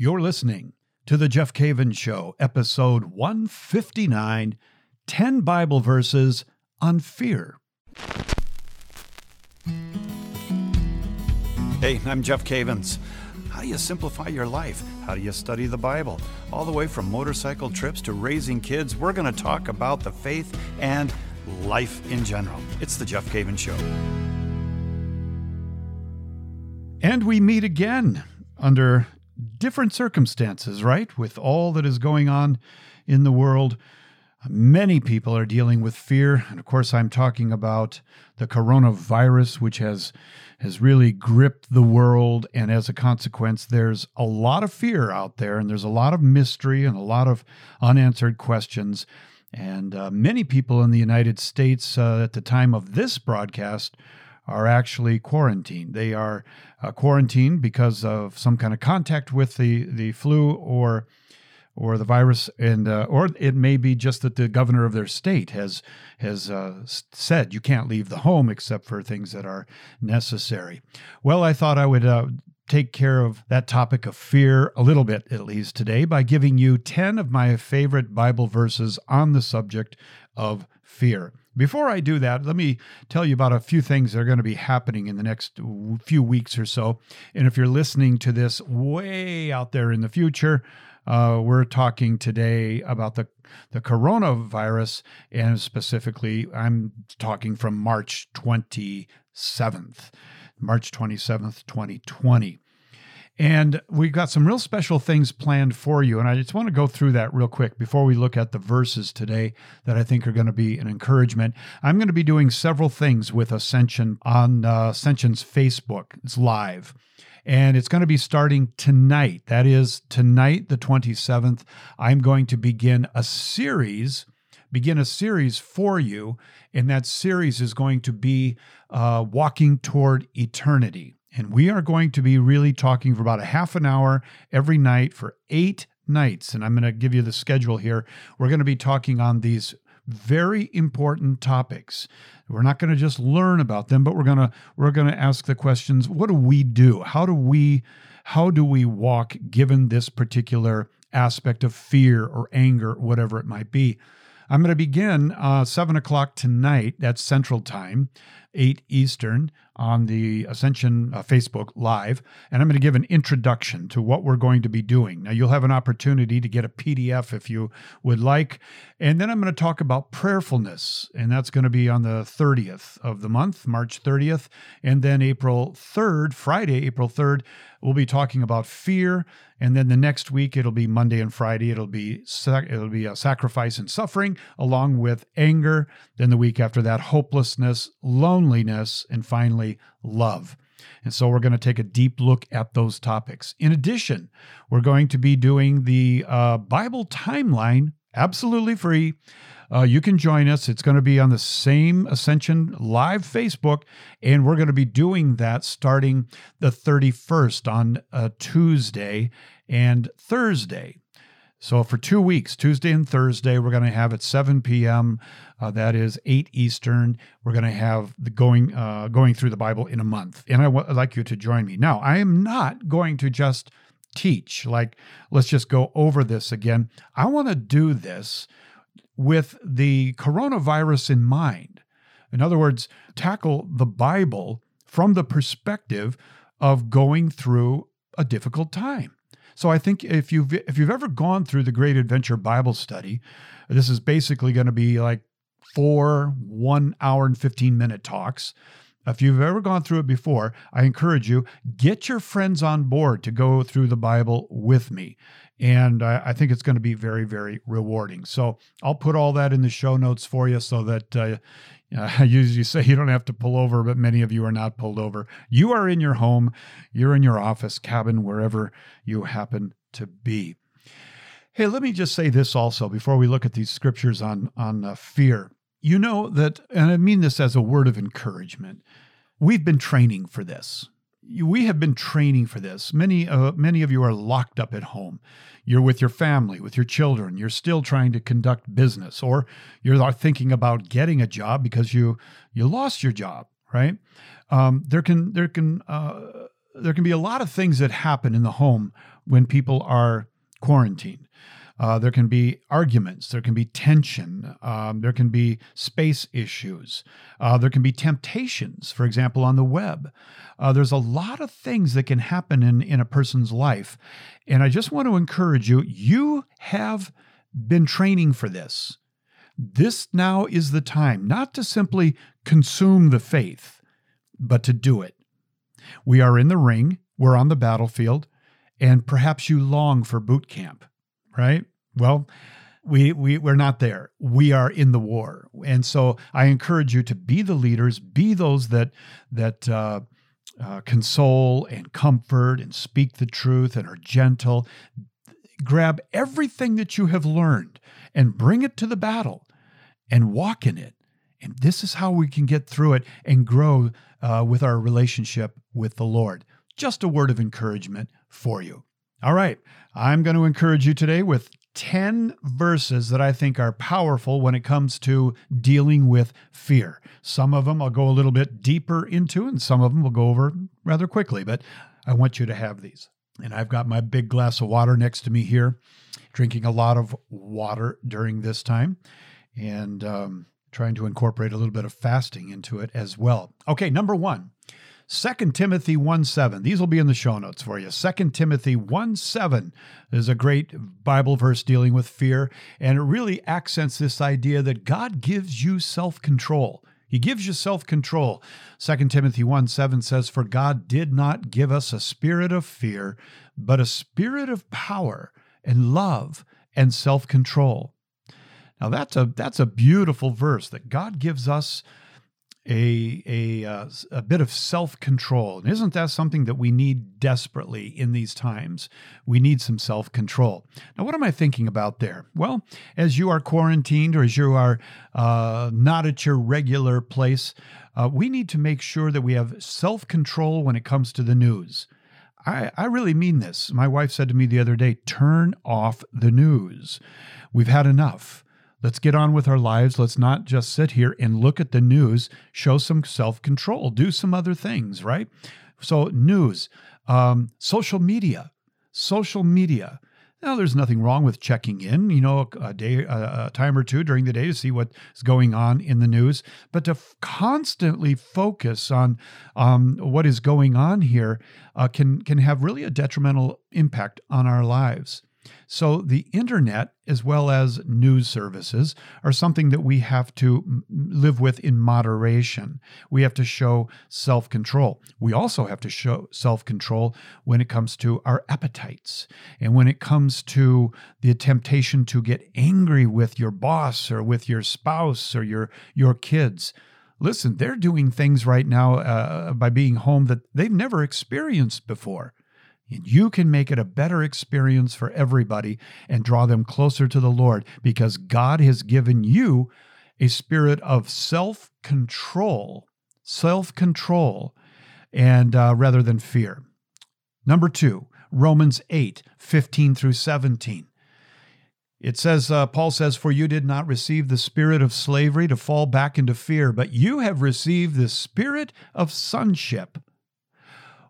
You're listening to The Jeff Cavins Show, episode 159 10 Bible Verses on Fear. Hey, I'm Jeff Cavins. How do you simplify your life? How do you study the Bible? All the way from motorcycle trips to raising kids, we're going to talk about the faith and life in general. It's The Jeff Cavins Show. And we meet again under different circumstances, right? With all that is going on in the world, many people are dealing with fear. And of course, I'm talking about the coronavirus, which has has really gripped the world. And as a consequence, there's a lot of fear out there, and there's a lot of mystery and a lot of unanswered questions. And uh, many people in the United States uh, at the time of this broadcast are actually quarantined. They are uh, quarantined because of some kind of contact with the, the flu or or the virus, and uh, or it may be just that the governor of their state has has uh, said you can't leave the home except for things that are necessary. Well, I thought I would uh, take care of that topic of fear a little bit, at least today, by giving you 10 of my favorite Bible verses on the subject of fear. Before I do that, let me tell you about a few things that are going to be happening in the next few weeks or so. And if you're listening to this way out there in the future, uh, we're talking today about the the coronavirus, and specifically, I'm talking from March 27th, March 27th, 2020. And we've got some real special things planned for you. And I just want to go through that real quick before we look at the verses today that I think are going to be an encouragement. I'm going to be doing several things with Ascension on uh, Ascension's Facebook. It's live. And it's going to be starting tonight. That is tonight, the 27th. I'm going to begin a series begin a series for you. And that series is going to be uh, Walking Toward Eternity. And we are going to be really talking for about a half an hour every night for eight nights. And I'm going to give you the schedule here. We're going to be talking on these very important topics. We're not going to just learn about them, but we're going to we're going to ask the questions, what do we do? How do we how do we walk given this particular aspect of fear or anger, whatever it might be? I'm going to begin uh, 7 o'clock tonight. That's Central Time, 8 Eastern on the Ascension uh, Facebook Live, and I'm going to give an introduction to what we're going to be doing. Now, you'll have an opportunity to get a PDF if you would like. And then I'm going to talk about prayerfulness, and that's going to be on the 30th of the month, March 30th. And then April 3rd, Friday, April 3rd, we'll be talking about fear. And then the next week, it'll be Monday and Friday, it'll be, it'll be a sacrifice and suffering, along with anger. Then the week after that, hopelessness, loneliness, and finally, love. And so we're going to take a deep look at those topics. In addition, we're going to be doing the uh, Bible timeline absolutely free. Uh, you can join us. It's going to be on the same Ascension Live Facebook, and we're going to be doing that starting the 31st on uh, Tuesday and Thursday. So for two weeks, Tuesday and Thursday, we're going to have at 7 p.m. Uh, that is 8 Eastern. We're going to have the going uh, going through the Bible in a month, and i w- I'd like you to join me. Now, I am not going to just teach like let's just go over this again. I want to do this with the coronavirus in mind. In other words, tackle the Bible from the perspective of going through a difficult time. So I think if you've if you've ever gone through the Great Adventure Bible Study, this is basically going to be like four one hour and 15 minute talks. If you've ever gone through it before, I encourage you get your friends on board to go through the Bible with me. And I, I think it's going to be very, very rewarding. So I'll put all that in the show notes for you so that uh, I usually say you don't have to pull over, but many of you are not pulled over. You are in your home, you're in your office, cabin, wherever you happen to be. Hey, let me just say this also before we look at these scriptures on, on uh, fear. You know that, and I mean this as a word of encouragement, we've been training for this we have been training for this. Many, uh, many of you are locked up at home. You're with your family, with your children. You're still trying to conduct business, or you're thinking about getting a job because you you lost your job. Right? Um, there can there can uh, there can be a lot of things that happen in the home when people are quarantined. Uh, there can be arguments, there can be tension, um, there can be space issues, uh, there can be temptations, for example, on the web. Uh, there's a lot of things that can happen in, in a person's life. And I just want to encourage you you have been training for this. This now is the time not to simply consume the faith, but to do it. We are in the ring, we're on the battlefield, and perhaps you long for boot camp right? Well, we, we we're not there. We are in the war, and so I encourage you to be the leaders, be those that that uh, uh, console and comfort and speak the truth and are gentle. Grab everything that you have learned and bring it to the battle, and walk in it. And this is how we can get through it and grow uh, with our relationship with the Lord. Just a word of encouragement for you. All right. I'm going to encourage you today with 10 verses that I think are powerful when it comes to dealing with fear. Some of them I'll go a little bit deeper into, and some of them we'll go over rather quickly, but I want you to have these. And I've got my big glass of water next to me here, drinking a lot of water during this time and um, trying to incorporate a little bit of fasting into it as well. Okay, number one 2 Timothy 1 7. These will be in the show notes for you. 2 Timothy 1 7 is a great Bible verse dealing with fear, and it really accents this idea that God gives you self control. He gives you self control. 2 Timothy 1 7 says, For God did not give us a spirit of fear, but a spirit of power and love and self control. Now that's a that's a beautiful verse that God gives us a a, uh, a bit of self control. And isn't that something that we need desperately in these times? We need some self control. Now, what am I thinking about there? Well, as you are quarantined or as you are uh, not at your regular place, uh, we need to make sure that we have self control when it comes to the news. I, I really mean this. My wife said to me the other day turn off the news. We've had enough. Let's get on with our lives. Let's not just sit here and look at the news. Show some self control. Do some other things, right? So, news, um, social media, social media. Now, there's nothing wrong with checking in, you know, a day, a time or two during the day to see what's going on in the news, but to f- constantly focus on um, what is going on here uh, can can have really a detrimental impact on our lives. So, the internet, as well as news services, are something that we have to live with in moderation. We have to show self control. We also have to show self control when it comes to our appetites and when it comes to the temptation to get angry with your boss or with your spouse or your, your kids listen, they're doing things right now uh, by being home that they've never experienced before. And you can make it a better experience for everybody and draw them closer to the Lord because God has given you a spirit of self control, self control, and uh, rather than fear. Number two, Romans 8 15 through 17. It says, uh, Paul says, For you did not receive the spirit of slavery to fall back into fear, but you have received the spirit of sonship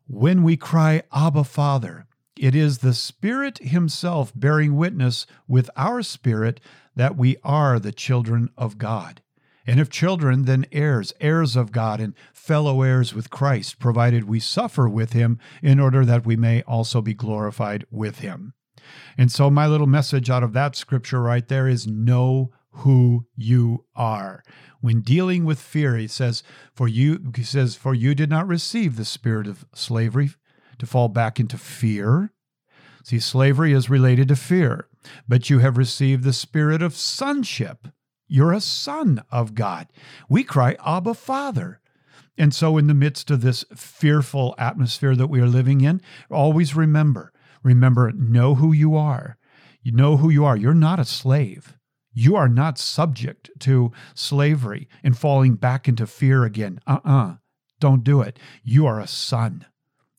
when we cry, Abba, Father, it is the Spirit Himself bearing witness with our spirit that we are the children of God. And if children, then heirs, heirs of God, and fellow heirs with Christ, provided we suffer with Him in order that we may also be glorified with Him. And so, my little message out of that scripture right there is know who you are. When dealing with fear, he says, For you he says, For you did not receive the spirit of slavery to fall back into fear. See, slavery is related to fear, but you have received the spirit of sonship. You're a son of God. We cry, Abba, Father. And so, in the midst of this fearful atmosphere that we are living in, always remember, remember, know who you are. You know who you are. You're not a slave. You are not subject to slavery and falling back into fear again. Uh uh-uh. uh. do not do it. You are a son.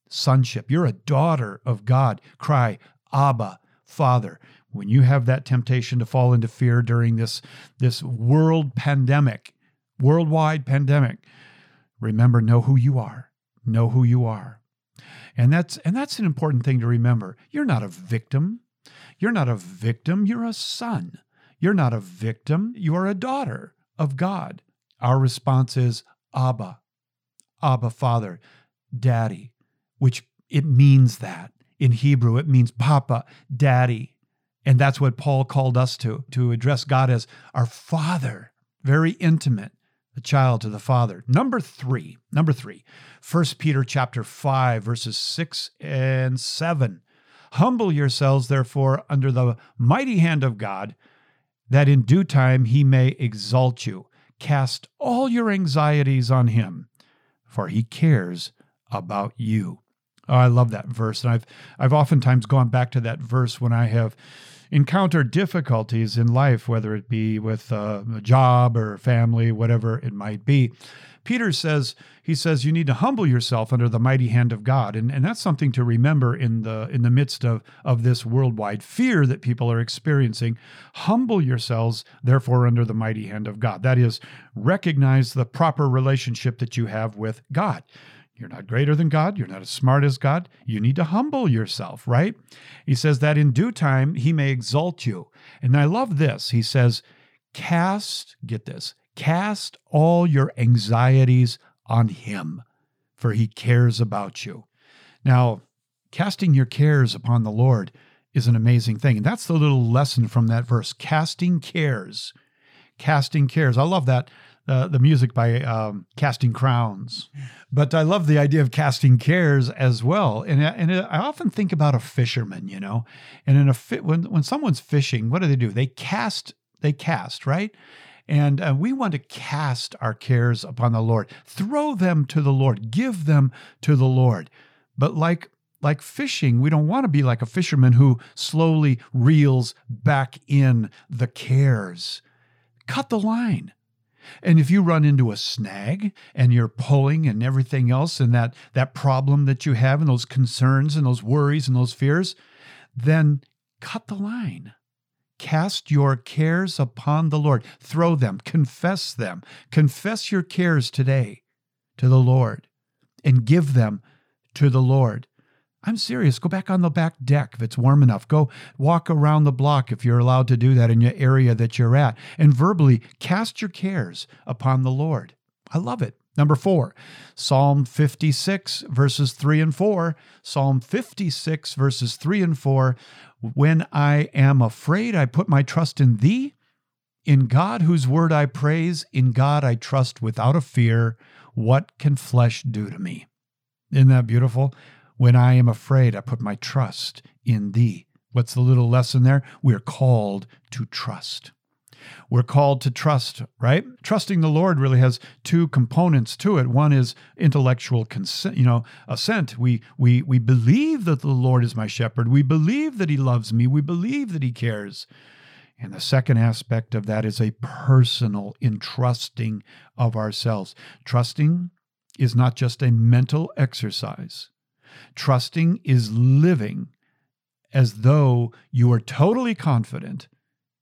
Sonship. You're a daughter of God. Cry, Abba, Father. When you have that temptation to fall into fear during this, this world pandemic, worldwide pandemic, remember, know who you are. Know who you are. And that's and that's an important thing to remember. You're not a victim. You're not a victim, you're a son. You're not a victim, you are a daughter of God. Our response is Abba. Abba Father, Daddy, which it means that. In Hebrew, it means Papa, Daddy. And that's what Paul called us to, to address God as our Father, very intimate, the child to the Father. Number three, number three, 1 Peter chapter 5, verses 6 and 7. Humble yourselves, therefore, under the mighty hand of God, that in due time he may exalt you. Cast all your anxieties on him, for he cares about you. Oh, I love that verse. And I've I've oftentimes gone back to that verse when I have encountered difficulties in life, whether it be with uh, a job or family, whatever it might be. Peter says, he says, you need to humble yourself under the mighty hand of God. And, and that's something to remember in the in the midst of, of this worldwide fear that people are experiencing. Humble yourselves, therefore, under the mighty hand of God. That is, recognize the proper relationship that you have with God. You're not greater than God. You're not as smart as God. You need to humble yourself, right? He says that in due time he may exalt you. And I love this. He says, cast, get this, cast all your anxieties on him, for he cares about you. Now, casting your cares upon the Lord is an amazing thing. And that's the little lesson from that verse casting cares. Casting cares. I love that uh, the music by um, Casting Crowns. But I love the idea of casting cares as well. And, and I often think about a fisherman, you know, and in a fi- when when someone's fishing, what do they do? They cast. They cast, right? And uh, we want to cast our cares upon the Lord, throw them to the Lord, give them to the Lord. But like like fishing, we don't want to be like a fisherman who slowly reels back in the cares. Cut the line. And if you run into a snag and you're pulling and everything else and that that problem that you have and those concerns and those worries and those fears, then cut the line. Cast your cares upon the Lord. Throw them, confess them. Confess your cares today to the Lord and give them to the Lord. I'm serious. Go back on the back deck if it's warm enough. Go walk around the block if you're allowed to do that in your area that you're at and verbally cast your cares upon the Lord. I love it. Number four, Psalm 56, verses 3 and 4. Psalm 56, verses 3 and 4. When I am afraid, I put my trust in thee. In God, whose word I praise, in God I trust without a fear. What can flesh do to me? Isn't that beautiful? When I am afraid, I put my trust in thee. What's the little lesson there? We're called to trust. We're called to trust, right? Trusting the Lord really has two components to it. One is intellectual consent, you know, assent. We we we believe that the Lord is my shepherd. We believe that he loves me. We believe that he cares. And the second aspect of that is a personal entrusting of ourselves. Trusting is not just a mental exercise. Trusting is living as though you are totally confident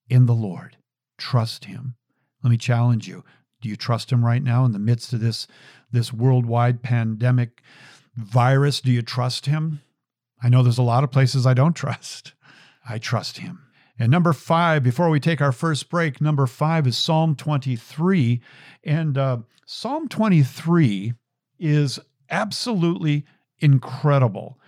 in the Lord. Trust Him. Let me challenge you. Do you trust Him right now in the midst of this, this worldwide pandemic virus? Do you trust Him? I know there's a lot of places I don't trust. I trust Him. And number five, before we take our first break, number five is Psalm 23. And uh, Psalm 23 is absolutely incredible.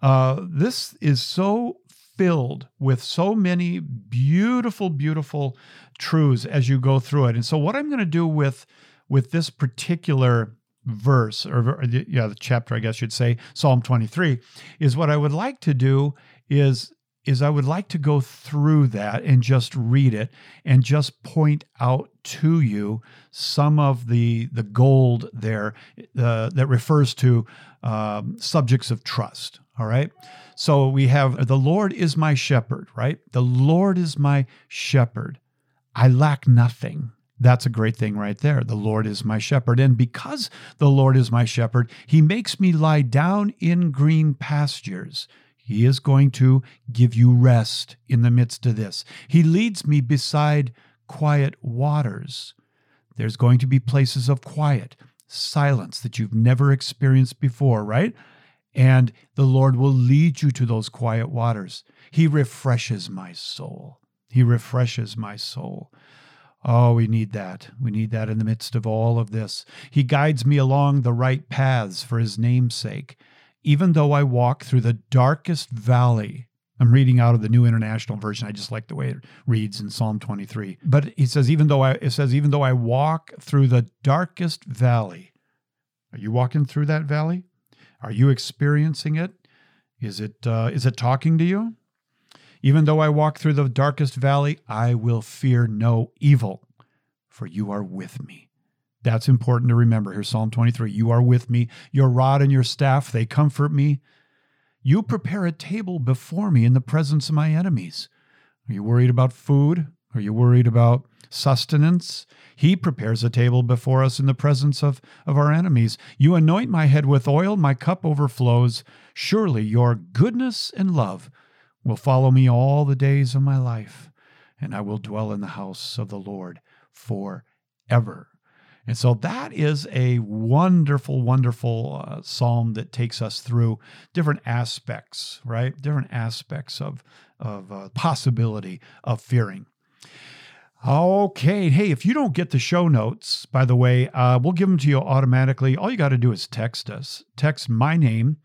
Uh, this is so filled with so many beautiful, beautiful truths as you go through it. And so, what I'm going to do with with this particular verse, or, or the, yeah, the chapter, I guess you'd say, Psalm 23, is what I would like to do is is I would like to go through that and just read it and just point out to you some of the the gold there uh, that refers to um, subjects of trust. All right. So we have the Lord is my shepherd, right? The Lord is my shepherd. I lack nothing. That's a great thing right there. The Lord is my shepherd. And because the Lord is my shepherd, he makes me lie down in green pastures. He is going to give you rest in the midst of this. He leads me beside quiet waters. There's going to be places of quiet silence that you've never experienced before, right? and the Lord will lead you to those quiet waters. He refreshes my soul. He refreshes my soul. Oh, we need that. We need that in the midst of all of this. He guides me along the right paths for his name's sake. Even though I walk through the darkest valley, I'm reading out of the New International Version. I just like the way it reads in Psalm 23. But he says, even though I, it says, even though I walk through the darkest valley, are you walking through that valley? Are you experiencing it? Is it uh, is it talking to you? Even though I walk through the darkest valley, I will fear no evil, for you are with me. That's important to remember here, Psalm 23. You are with me. Your rod and your staff, they comfort me. You prepare a table before me in the presence of my enemies. Are you worried about food? Are you worried about sustenance? He prepares a table before us in the presence of, of our enemies. You anoint my head with oil, my cup overflows. Surely your goodness and love will follow me all the days of my life, and I will dwell in the house of the Lord forever. And so that is a wonderful, wonderful uh, psalm that takes us through different aspects, right? Different aspects of, of uh, possibility of fearing. Okay. Hey, if you don't get the show notes, by the way, uh, we'll give them to you automatically. All you got to do is text us. Text my name,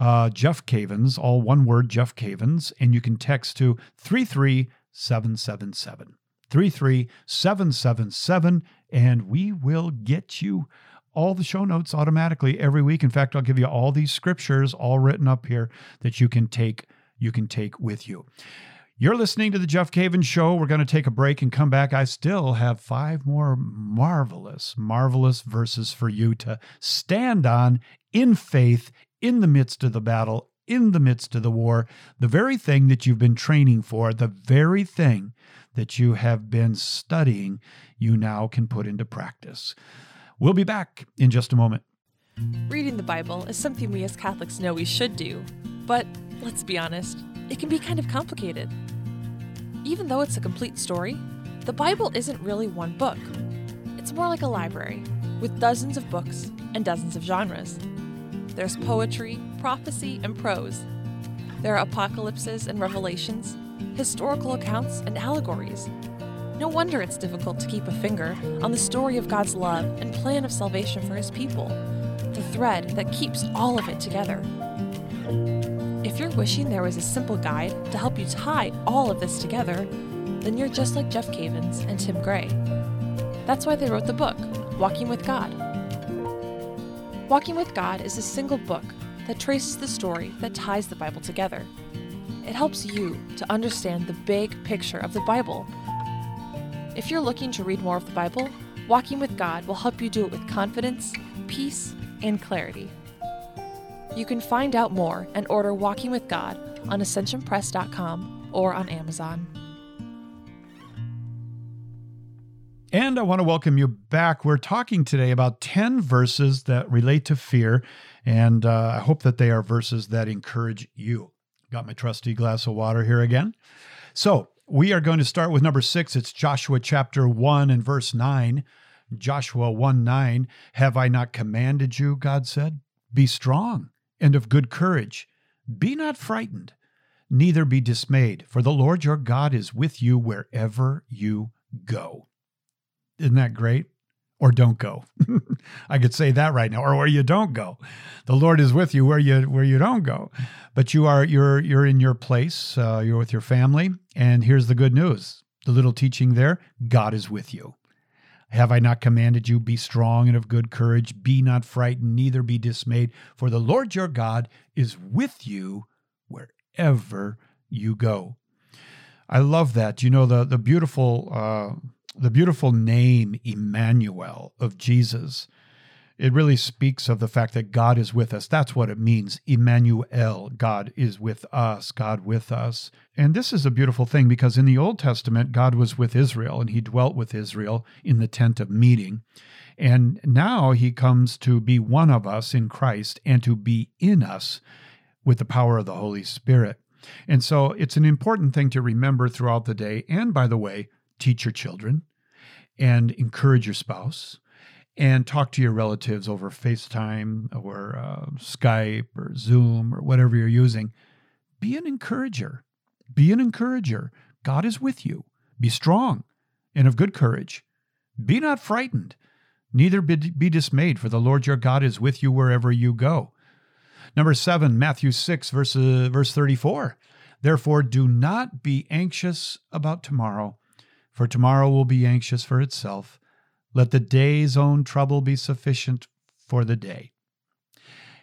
uh, Jeff Cavins, all one word, Jeff Cavins, and you can text to 33777. 33777, and we will get you all the show notes automatically every week. In fact, I'll give you all these scriptures all written up here that you can take you can take with you. You're listening to the Jeff Cavins Show. We're going to take a break and come back. I still have five more marvelous, marvelous verses for you to stand on in faith in the midst of the battle, in the midst of the war, the very thing that you've been training for, the very thing that you have been studying, you now can put into practice. We'll be back in just a moment. Reading the Bible is something we as Catholics know we should do, but let's be honest, it can be kind of complicated. Even though it's a complete story, the Bible isn't really one book. It's more like a library, with dozens of books and dozens of genres. There's poetry, prophecy, and prose. There are apocalypses and revelations, historical accounts, and allegories. No wonder it's difficult to keep a finger on the story of God's love and plan of salvation for His people, the thread that keeps all of it together. If you're wishing there was a simple guide to help you tie all of this together, then you're just like Jeff Cavins and Tim Gray. That's why they wrote the book, Walking with God. Walking with God is a single book that traces the story that ties the Bible together. It helps you to understand the big picture of the Bible. If you're looking to read more of the Bible, Walking with God will help you do it with confidence, peace, and clarity. You can find out more and order Walking with God on ascensionpress.com or on Amazon. And I want to welcome you back. We're talking today about 10 verses that relate to fear, and uh, I hope that they are verses that encourage you. Got my trusty glass of water here again. So, we are going to start with number six. It's Joshua chapter 1 and verse 9. Joshua 1 9. Have I not commanded you, God said? Be strong and of good courage. Be not frightened, neither be dismayed, for the Lord your God is with you wherever you go. Isn't that great? Or don't go. I could say that right now, or where you don't go. The Lord is with you where you where you don't go, but you are you're you're in your place. Uh, you're with your family, and here's the good news: the little teaching there. God is with you. Have I not commanded you, be strong and of good courage? Be not frightened, neither be dismayed, for the Lord your God is with you wherever you go. I love that. You know the the beautiful uh, the beautiful name Emmanuel of Jesus it really speaks of the fact that God is with us. That's what it means. Emmanuel, God is with us, God with us. And this is a beautiful thing because in the Old Testament, God was with Israel and he dwelt with Israel in the tent of meeting. And now he comes to be one of us in Christ and to be in us with the power of the Holy Spirit. And so it's an important thing to remember throughout the day. And by the way, teach your children and encourage your spouse and talk to your relatives over FaceTime or uh, Skype or Zoom or whatever you're using, be an encourager. Be an encourager. God is with you. Be strong and of good courage. Be not frightened, neither be, be dismayed, for the Lord your God is with you wherever you go. Number seven, Matthew 6, verse, uh, verse 34. Therefore, do not be anxious about tomorrow, for tomorrow will be anxious for itself. Let the day's own trouble be sufficient for the day.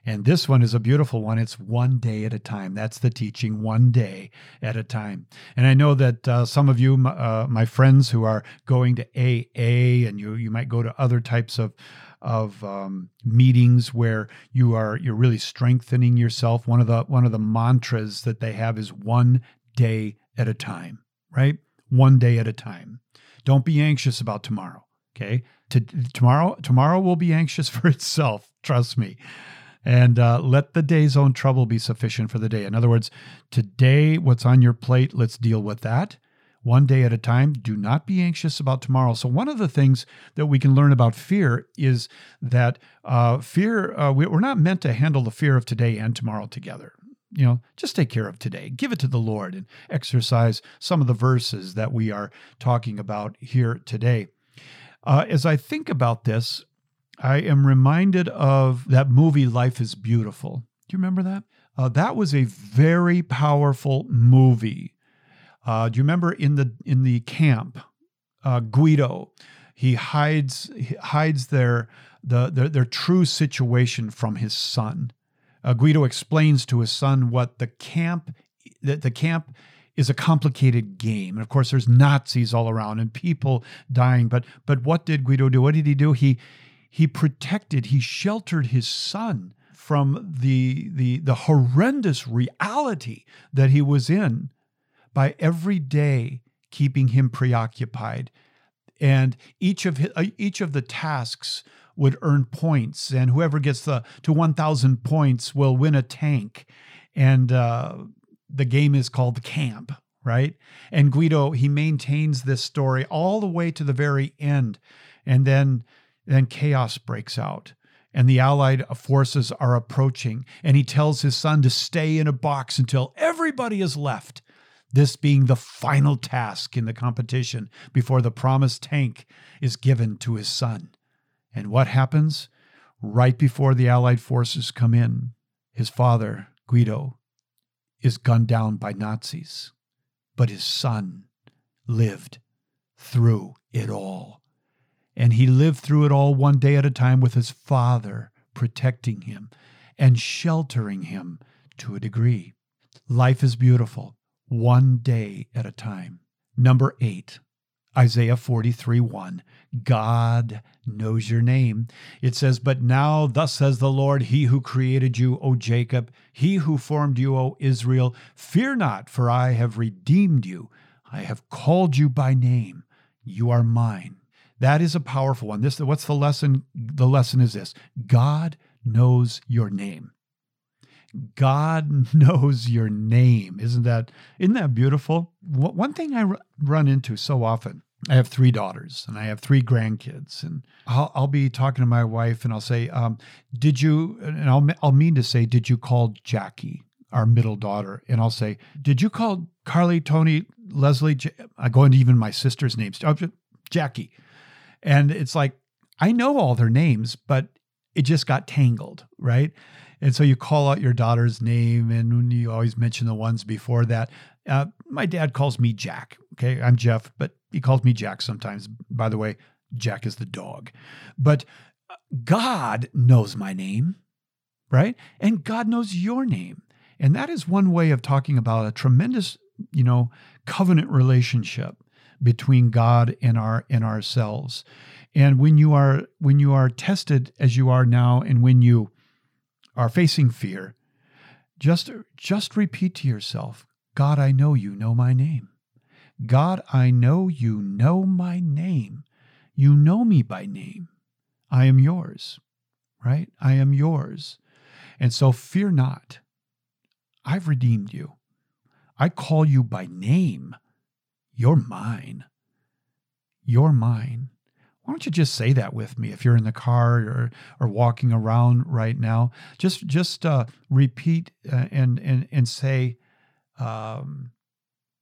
And this one is a beautiful one. It's one day at a time. That's the teaching, one day at a time. And I know that uh, some of you, uh, my friends who are going to AA, and you you might go to other types of of um, meetings where you are you're really strengthening yourself. One of the one of the mantras that they have is one day at a time. Right, one day at a time. Don't be anxious about tomorrow. Okay, to, tomorrow tomorrow will be anxious for itself. Trust me and uh, let the day's own trouble be sufficient for the day. In other words, today, what's on your plate, let's deal with that one day at a time. Do not be anxious about tomorrow. So, one of the things that we can learn about fear is that uh, fear, uh, we're not meant to handle the fear of today and tomorrow together. You know, just take care of today. Give it to the Lord and exercise some of the verses that we are talking about here today. Uh, as I think about this, I am reminded of that movie Life is Beautiful. Do you remember that? Uh, that was a very powerful movie. Uh, do you remember in the in the camp, uh, Guido, he hides he hides their, the, their their true situation from his son. Uh, Guido explains to his son what the camp that the camp is a complicated game. And of course, there's Nazis all around and people dying. But but what did Guido do? What did he do? He he protected, he sheltered his son from the, the, the horrendous reality that he was in by every day keeping him preoccupied. And each of his, uh, each of the tasks would earn points, and whoever gets the to 1,000 points will win a tank. And uh, the game is called Camp, right? And Guido he maintains this story all the way to the very end, and then then chaos breaks out and the Allied forces are approaching, and he tells his son to stay in a box until everybody is left. This being the final task in the competition before the promised tank is given to his son. And what happens? Right before the Allied forces come in, his father, Guido, is gunned down by Nazis. But his son lived through it all. And he lived through it all one day at a time with his father protecting him and sheltering him to a degree. Life is beautiful, one day at a time. Number eight, Isaiah 43 1. God knows your name. It says, But now, thus says the Lord, He who created you, O Jacob, He who formed you, O Israel, fear not, for I have redeemed you. I have called you by name. You are mine. That is a powerful one. This what's the lesson? The lesson is this. God knows your name. God knows your name. Isn't that isn't that beautiful? One thing I run into so often. I have three daughters and I have three grandkids, and I'll, I'll be talking to my wife and I'll say, um, "Did you?" And I'll I'll mean to say, "Did you call Jackie?" Our middle daughter, and I'll say, "Did you call Carly, Tony, Leslie?" I go into even my sister's names. Oh, Jackie. And it's like, I know all their names, but it just got tangled, right? And so you call out your daughter's name, and you always mention the ones before that. Uh, my dad calls me Jack. Okay, I'm Jeff, but he calls me Jack sometimes. By the way, Jack is the dog. But uh, God knows my name, right? And God knows your name. And that is one way of talking about a tremendous, you know, covenant relationship between God and our and ourselves. And when you are when you are tested as you are now and when you are facing fear, just just repeat to yourself, God, I know you know my name. God, I know you know my name. You know me by name. I am yours, right? I am yours. And so fear not. I've redeemed you. I call you by name. You're mine. You're mine. Why don't you just say that with me if you're in the car or, or walking around right now? Just just uh, repeat uh, and and and say um,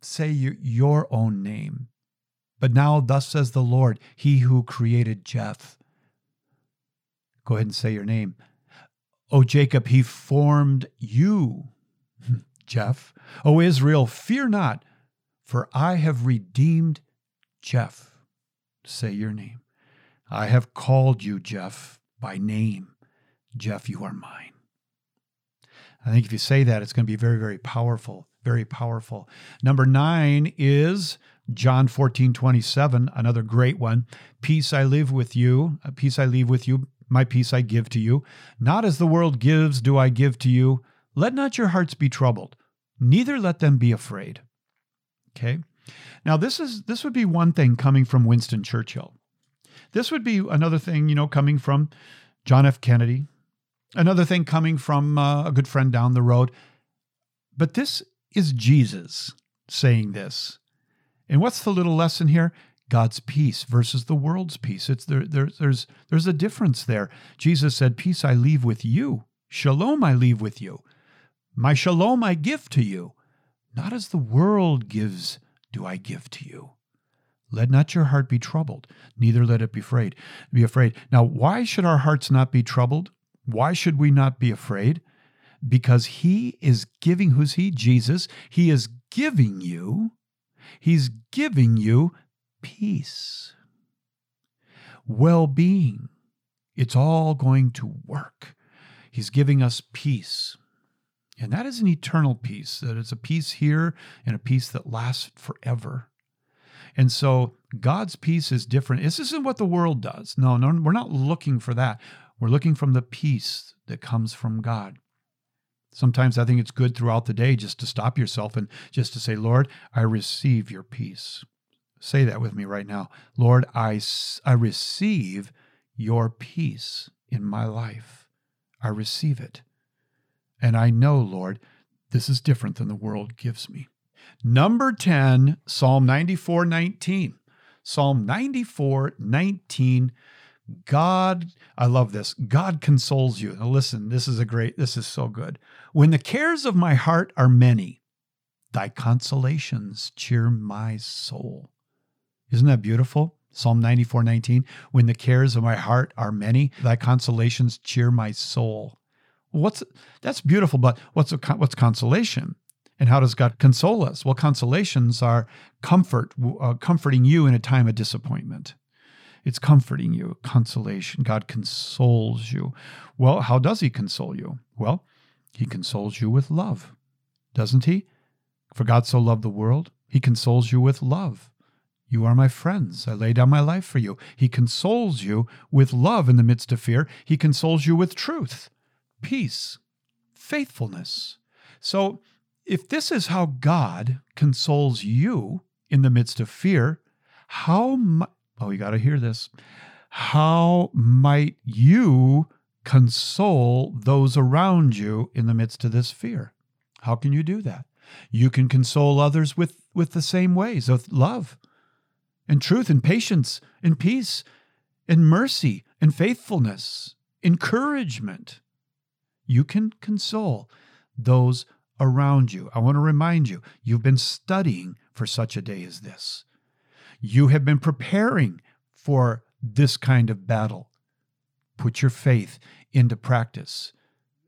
say your, your own name. But now, thus says the Lord, He who created Jeff. Go ahead and say your name. O Jacob, He formed you, Jeff. O Israel, fear not, for I have redeemed Jeff. Say your name. I have called you, Jeff, by name. Jeff, you are mine. I think if you say that, it's going to be very, very powerful. Very powerful. Number nine is John 14, 27, another great one. Peace I live with you, uh, peace I leave with you, my peace I give to you. Not as the world gives, do I give to you. Let not your hearts be troubled, neither let them be afraid. Okay. Now this is this would be one thing coming from Winston Churchill. This would be another thing, you know, coming from John F. Kennedy. Another thing coming from uh, a good friend down the road. But this is Jesus saying this. And what's the little lesson here? God's peace versus the world's peace. It's there, there, there's there's a difference there. Jesus said, Peace I leave with you. Shalom I leave with you. My shalom I give to you. Not as the world gives, do I give to you. Let not your heart be troubled, neither let it be afraid. Be afraid. Now, why should our hearts not be troubled? Why should we not be afraid? Because he is giving, who's he? Jesus. He is giving you, he's giving you peace, well being. It's all going to work. He's giving us peace. And that is an eternal peace, that is a peace here and a peace that lasts forever. And so God's peace is different. This isn't what the world does. No, no, we're not looking for that. We're looking from the peace that comes from God. Sometimes I think it's good throughout the day just to stop yourself and just to say, Lord, I receive your peace. Say that with me right now. Lord, I, I receive your peace in my life. I receive it. And I know, Lord, this is different than the world gives me. Number 10, Psalm 94 19. Psalm 94 19. God, I love this. God consoles you. Now, listen, this is a great, this is so good. When the cares of my heart are many, thy consolations cheer my soul. Isn't that beautiful? Psalm 94 19. When the cares of my heart are many, thy consolations cheer my soul. What's that's beautiful, but what's a, what's consolation? And how does God console us? Well, consolations are comfort, uh, comforting you in a time of disappointment. It's comforting you, consolation. God consoles you. Well, how does He console you? Well, He consoles you with love, doesn't He? For God so loved the world, He consoles you with love. You are my friends. I lay down my life for you. He consoles you with love in the midst of fear. He consoles you with truth, peace, faithfulness. So if this is how God consoles you in the midst of fear, how mu- oh you got to hear this. How might you console those around you in the midst of this fear? How can you do that? You can console others with with the same ways of love and truth and patience and peace and mercy and faithfulness, encouragement. You can console those around you. I want to remind you, you've been studying for such a day as this. You have been preparing for this kind of battle. Put your faith into practice.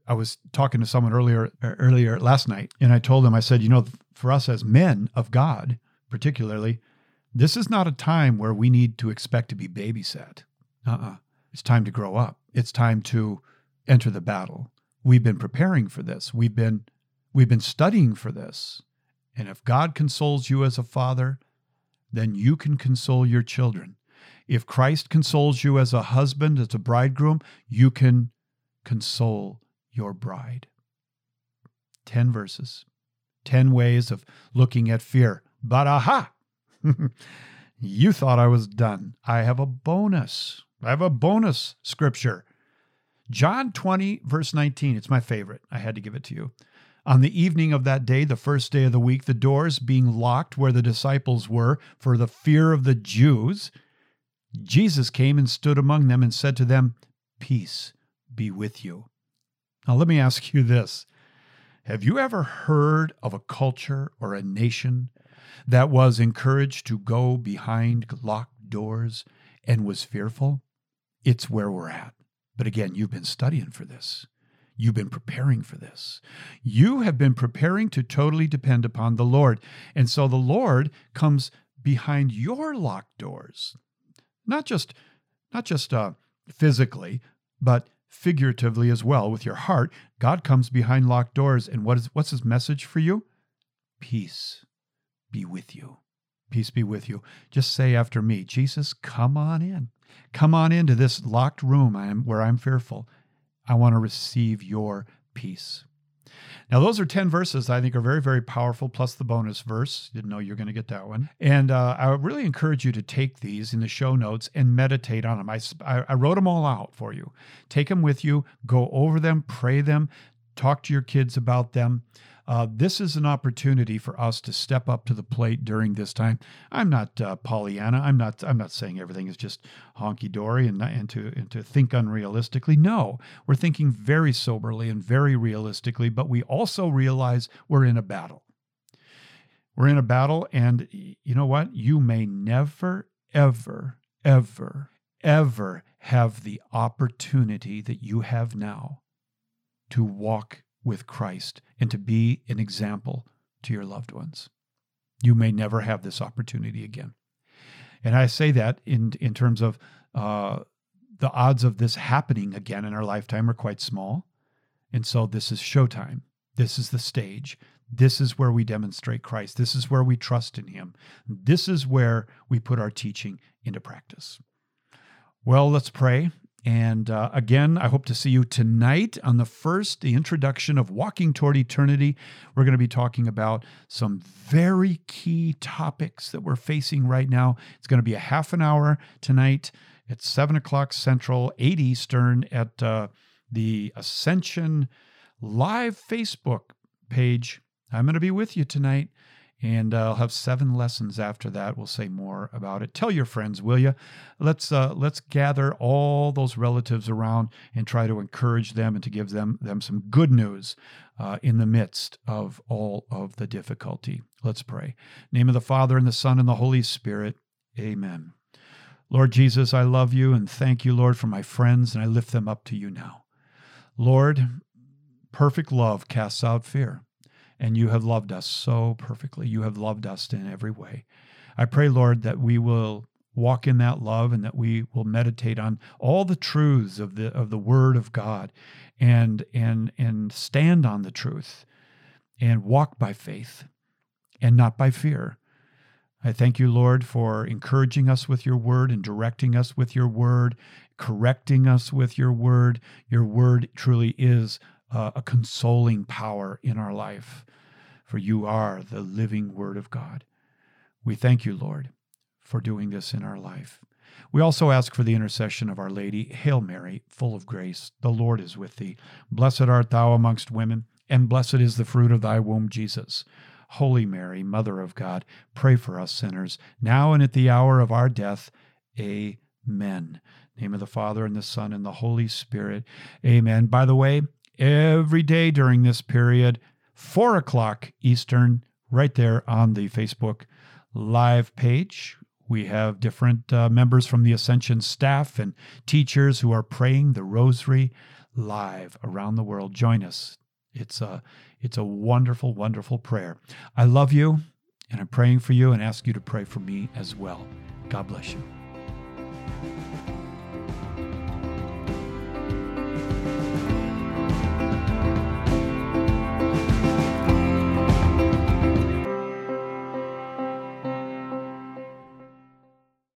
I was talking to someone earlier earlier last night and I told them I said, you know, for us as men of God, particularly, this is not a time where we need to expect to be babysat. Uh-uh. It's time to grow up. It's time to enter the battle. We've been preparing for this. We've been We've been studying for this. And if God consoles you as a father, then you can console your children. If Christ consoles you as a husband, as a bridegroom, you can console your bride. 10 verses, 10 ways of looking at fear. But aha! you thought I was done. I have a bonus. I have a bonus scripture. John 20, verse 19. It's my favorite. I had to give it to you. On the evening of that day, the first day of the week, the doors being locked where the disciples were for the fear of the Jews, Jesus came and stood among them and said to them, Peace be with you. Now, let me ask you this Have you ever heard of a culture or a nation that was encouraged to go behind locked doors and was fearful? It's where we're at. But again, you've been studying for this. You've been preparing for this. You have been preparing to totally depend upon the Lord. And so the Lord comes behind your locked doors. Not just not just uh, physically, but figuratively as well with your heart. God comes behind locked doors and what is what's his message for you? Peace be with you. Peace be with you. Just say after me, Jesus, come on in. Come on into this locked room where I'm fearful. I want to receive your peace. Now, those are 10 verses I think are very, very powerful, plus the bonus verse. Didn't know you were going to get that one. And uh, I really encourage you to take these in the show notes and meditate on them. I, I wrote them all out for you. Take them with you, go over them, pray them, talk to your kids about them. Uh, this is an opportunity for us to step up to the plate during this time. I'm not uh, Pollyanna. I'm not. I'm not saying everything is just honky dory and, and to and to think unrealistically. No, we're thinking very soberly and very realistically. But we also realize we're in a battle. We're in a battle, and you know what? You may never, ever, ever, ever have the opportunity that you have now to walk with Christ and to be an example to your loved ones. You may never have this opportunity again. And I say that in, in terms of uh, the odds of this happening again in our lifetime are quite small. And so this is showtime. This is the stage. This is where we demonstrate Christ. This is where we trust in Him. This is where we put our teaching into practice. Well, let's pray and uh, again, I hope to see you tonight on the first, the introduction of Walking Toward Eternity. We're going to be talking about some very key topics that we're facing right now. It's going to be a half an hour tonight at 7 o'clock Central, 8 Eastern at uh, the Ascension live Facebook page. I'm going to be with you tonight. And uh, I'll have seven lessons after that. We'll say more about it. Tell your friends, will you? Let's uh, let's gather all those relatives around and try to encourage them and to give them them some good news uh, in the midst of all of the difficulty. Let's pray. Name of the Father and the Son and the Holy Spirit. Amen. Lord Jesus, I love you and thank you, Lord, for my friends, and I lift them up to you now. Lord, perfect love casts out fear and you have loved us so perfectly. You have loved us in every way. I pray, Lord, that we will walk in that love and that we will meditate on all the truths of the of the word of God and and and stand on the truth and walk by faith and not by fear. I thank you, Lord, for encouraging us with your word and directing us with your word, correcting us with your word. Your word truly is uh, a consoling power in our life, for you are the living Word of God. We thank you, Lord, for doing this in our life. We also ask for the intercession of Our Lady. Hail Mary, full of grace, the Lord is with thee. Blessed art thou amongst women, and blessed is the fruit of thy womb, Jesus. Holy Mary, Mother of God, pray for us sinners, now and at the hour of our death. Amen. Name of the Father and the Son and the Holy Spirit. Amen. By the way, every day during this period, 4 o'clock Eastern, right there on the Facebook live page. We have different uh, members from the Ascension staff and teachers who are praying the rosary live around the world. Join us. It's a, it's a wonderful, wonderful prayer. I love you, and I'm praying for you and ask you to pray for me as well. God bless you.